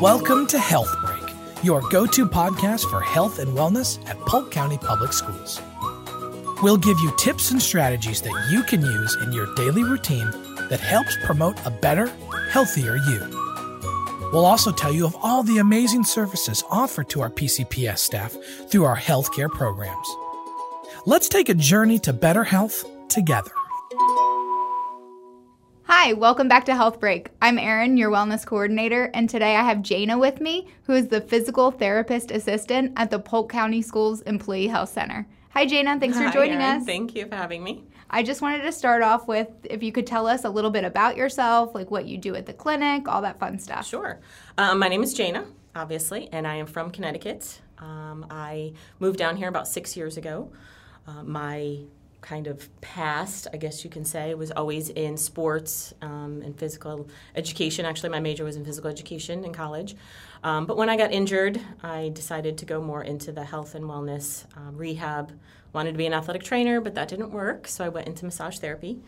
Welcome to Health Break, your go to podcast for health and wellness at Polk County Public Schools. We'll give you tips and strategies that you can use in your daily routine that helps promote a better, healthier you. We'll also tell you of all the amazing services offered to our PCPS staff through our healthcare programs. Let's take a journey to better health together. Hi, welcome back to Health Break. I'm Erin, your wellness coordinator, and today I have Jana with me, who is the physical therapist assistant at the Polk County Schools Employee Health Center. Hi, Jana. Thanks Hi, for joining Erin. us. Thank you for having me. I just wanted to start off with if you could tell us a little bit about yourself, like what you do at the clinic, all that fun stuff. Sure. Um, my name is Jana, obviously, and I am from Connecticut. Um, I moved down here about six years ago. Uh, my kind of past, I guess you can say, was always in sports um, and physical education. Actually, my major was in physical education in college. Um, but when I got injured, I decided to go more into the health and wellness um, rehab. Wanted to be an athletic trainer, but that didn't work, so I went into massage therapy.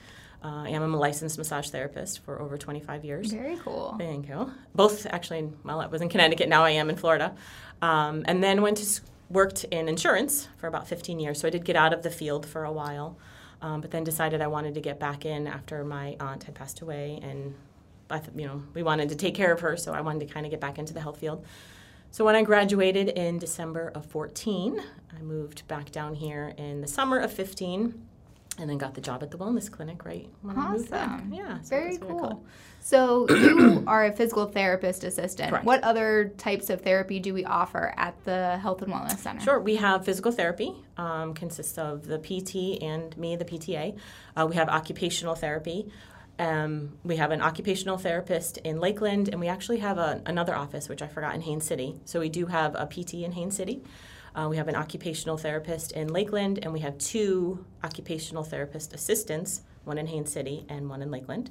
Uh, I am a licensed massage therapist for over 25 years. Very cool. Thank you. Both actually, well, I was in Connecticut, now I am in Florida. Um, and then went to worked in insurance for about 15 years. So I did get out of the field for a while, um, but then decided I wanted to get back in after my aunt had passed away, and I th- you know we wanted to take care of her, so I wanted to kind of get back into the health field. So when I graduated in December of 14, I moved back down here in the summer of 15. And then got the job at the wellness clinic right when I moved back. Awesome. Yeah, so Very was cool. So you are a physical therapist assistant. Correct. What other types of therapy do we offer at the Health and Wellness Center? Sure, we have physical therapy, um, consists of the PT and me, the PTA. Uh, we have occupational therapy. Um, we have an occupational therapist in Lakeland, and we actually have a, another office, which I forgot, in Haines City. So we do have a PT in Haines City. Uh, we have an occupational therapist in Lakeland, and we have two occupational therapist assistants, one in Haines City and one in Lakeland.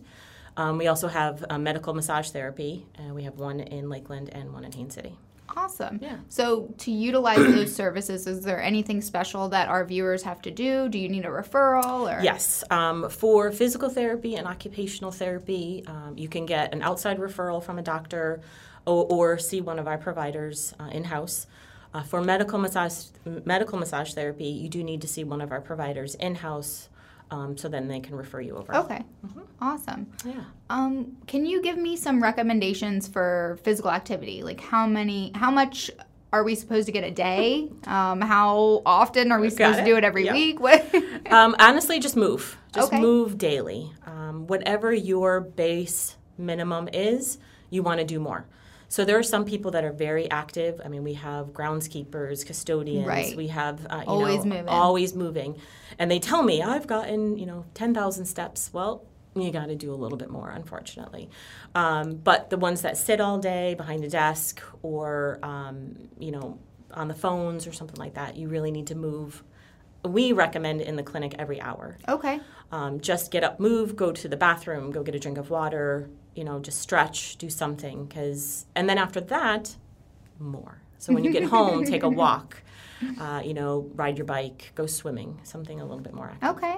Um, we also have uh, medical massage therapy, and we have one in Lakeland and one in Haines City. Awesome. Yeah. So, to utilize those services, is there anything special that our viewers have to do? Do you need a referral or? Yes. Um, for physical therapy and occupational therapy, um, you can get an outside referral from a doctor or, or see one of our providers uh, in house. Uh, for medical massage, medical massage therapy, you do need to see one of our providers in house, um, so then they can refer you over. Okay. Awesome. Yeah. Um, can you give me some recommendations for physical activity? Like how many, how much are we supposed to get a day? Um, how often are we supposed to do it every Yeah. week? What? Um, honestly, just move. Just Okay. move daily. Um, whatever your base minimum is, you want to do more. So there are some people that are very active. I mean, we have groundskeepers, custodians. Right. We have uh, you Always know, moving. always moving, and they tell me I've gotten you know ten thousand steps. Well, you got to do a little bit more, unfortunately. Um, but the ones that sit all day behind a desk or um, you know on the phones or something like that, you really need to move. We recommend in the clinic every hour. okay. Um, just get up, move, go to the bathroom, go get a drink of water, you know, just stretch, do something. Cause, and then after that, more. So when you get home, take a walk, uh, you know, ride your bike, go swimming, something a little bit more active. Okay.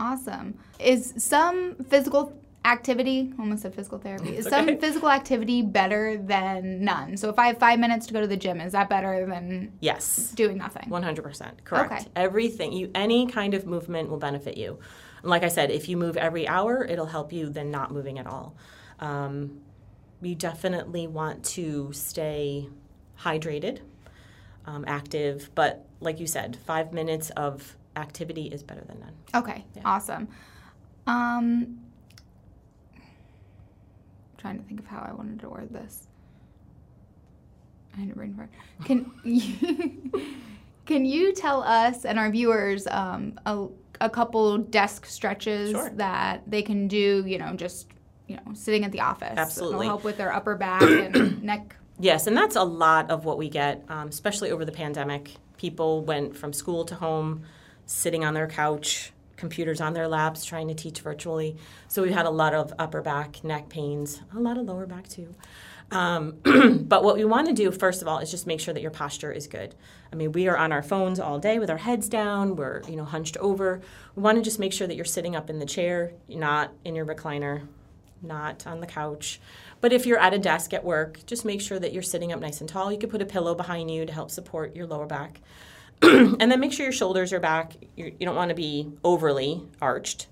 Awesome. Is some physical activity, almost said physical therapy, is some physical activity better than none? So if I have five minutes to go to the gym, is that better than Yes. doing nothing? 100% correct Okay. everything you any kind of movement will benefit you and like i said if you move every hour it'll help you than not moving at all um, you definitely want to stay hydrated um, active but like you said five minutes of activity is better than none Okay, awesome. Um, trying to think of how I wanted to word this. I had a brain fart. Can you, can you tell us and our viewers um, a, a couple desk stretches Sure. that they can do? You know, just you know, sitting at the office. Absolutely. It'll help with their upper back and neck. Yes, and that's a lot of what we get, um, especially over the pandemic. People went from school to home, sitting on their couch, computers on their laps, trying to teach virtually. So we've had a lot of upper back, neck pains, a lot of lower back too. Um, but what we want to do, first of all, is just make sure that your posture is good. I mean, we are on our phones all day with our heads down. We're, you know, hunched over. We want to just make sure that you're sitting up in the chair, not in your recliner, not on the couch. But if you're at a desk at work, just make sure that you're sitting up nice and tall. You could put a pillow behind you to help support your lower back. and then make sure your shoulders are back. You're, you do not want to be overly arched,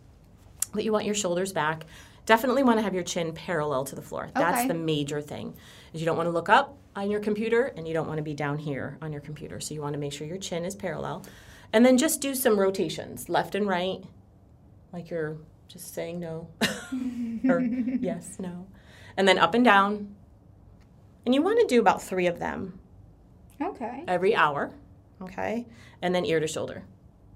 but you want your shoulders back. Definitely want to have your chin parallel to the floor. That's the major thing. Is you don't want to look up on your computer and you don't want to be down here on your computer. So you want to make sure your chin is parallel. And then just do some rotations, left and right, like you're just saying no or yes, no. And then up and down. And you want to do about 3 of them Okay. every hour, okay? And then ear to shoulder.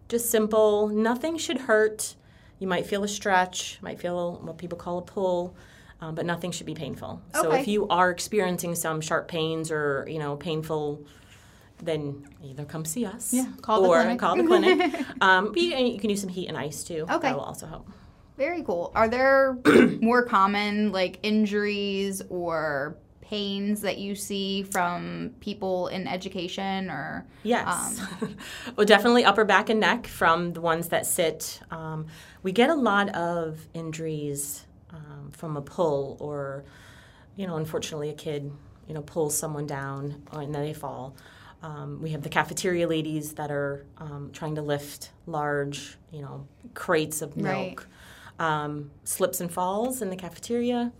Just simple, nothing should hurt. You might feel a stretch, might feel what people call a pull, um, but nothing should be painful. So if you are experiencing some sharp pains or, you know, painful, then either come see us Yeah, call the or clinic. call the clinic. um, you, you can use some heat and ice too. Okay. That will also help. Very cool. Are there more common like injuries or pains that you see from people in education or Yes. Um, well, definitely upper back and neck from the ones that sit. Um, we get a lot of injuries um, from a pull or, you know, unfortunately, a kid, you know, pulls someone down and then they fall. Um, we have the cafeteria ladies that are um, trying to lift large, you know, crates of Right. milk. Um, slips and falls in the cafeteria.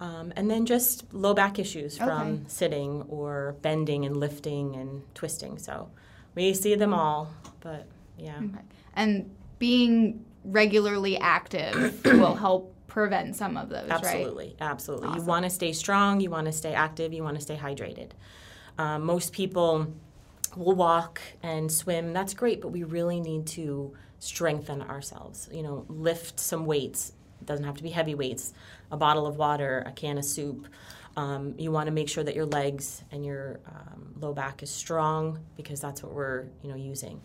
Um, and then just low back issues from Okay. sitting or bending and lifting and twisting. So we see them all, but yeah. Okay. And being regularly active will help prevent some of those, right? Absolutely, absolutely. You want to stay strong, you want to stay active, you want to stay hydrated. Um, most people will walk and swim. That's great, but we really need to strengthen ourselves. You know, lift some weights. It doesn't have to be heavy weights. A bottle of water, a can of soup. Um, you want to make sure that your legs and your um, low back is strong because that's what we're you know using.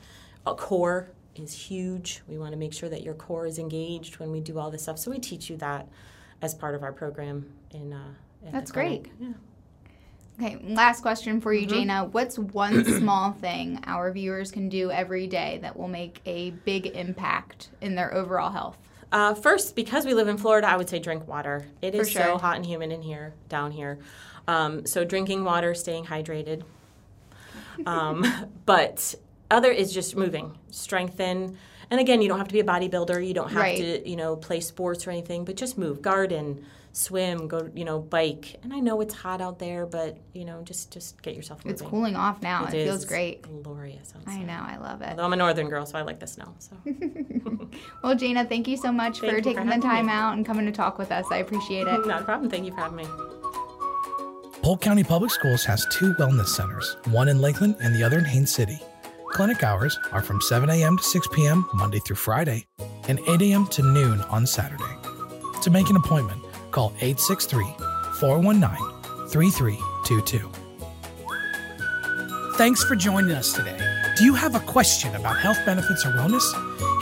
A core is huge. We want to make sure that your core is engaged when we do all this stuff. So we teach you that as part of our program in. Uh, That's great. Yeah. Okay, last question for Mm-hmm. you, Jana. What's one small thing our viewers can do every day that will make a big impact in their overall health? Uh, first, because we live in Florida, I would say drink water. It For is sure. so hot and humid in here, down here. Um, so drinking water, staying hydrated. Um, but other is just moving, strengthen. And again, you don't have to be a bodybuilder. You don't have Right. to, you know, play sports or anything. But just move, garden, swim, go, you know, bike. And I know it's hot out there, but you know, just just get yourself moving. It's cooling off now. It, is. feels It's great. Glorious I know. I love it. Although I'm a northern girl, so I like the snow. So Well, Jana, thank you so much Thank for you for taking the time me. out and coming to talk with us. I appreciate it. not a problem. Thank you for having me. Polk County Public Schools has two wellness centers, one in Lakeland and the other in Haines City. Clinic hours are from 7 a.m. to 6 p.m. Monday through Friday and 8 a.m. to noon on Saturday. To make an appointment, call 863 419 3322. Thanks for joining us today. Do you have a question about health benefits or wellness?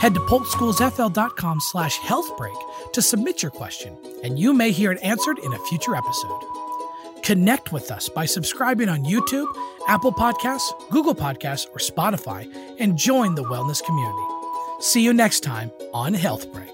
Head to polkschoolsfl.com slash healthbreak to submit your question, and you may hear it answered in a future episode. Connect with us by subscribing on YouTube, Apple Podcasts, Google Podcasts, or Spotify, and join the wellness community. See you next time on Health Break.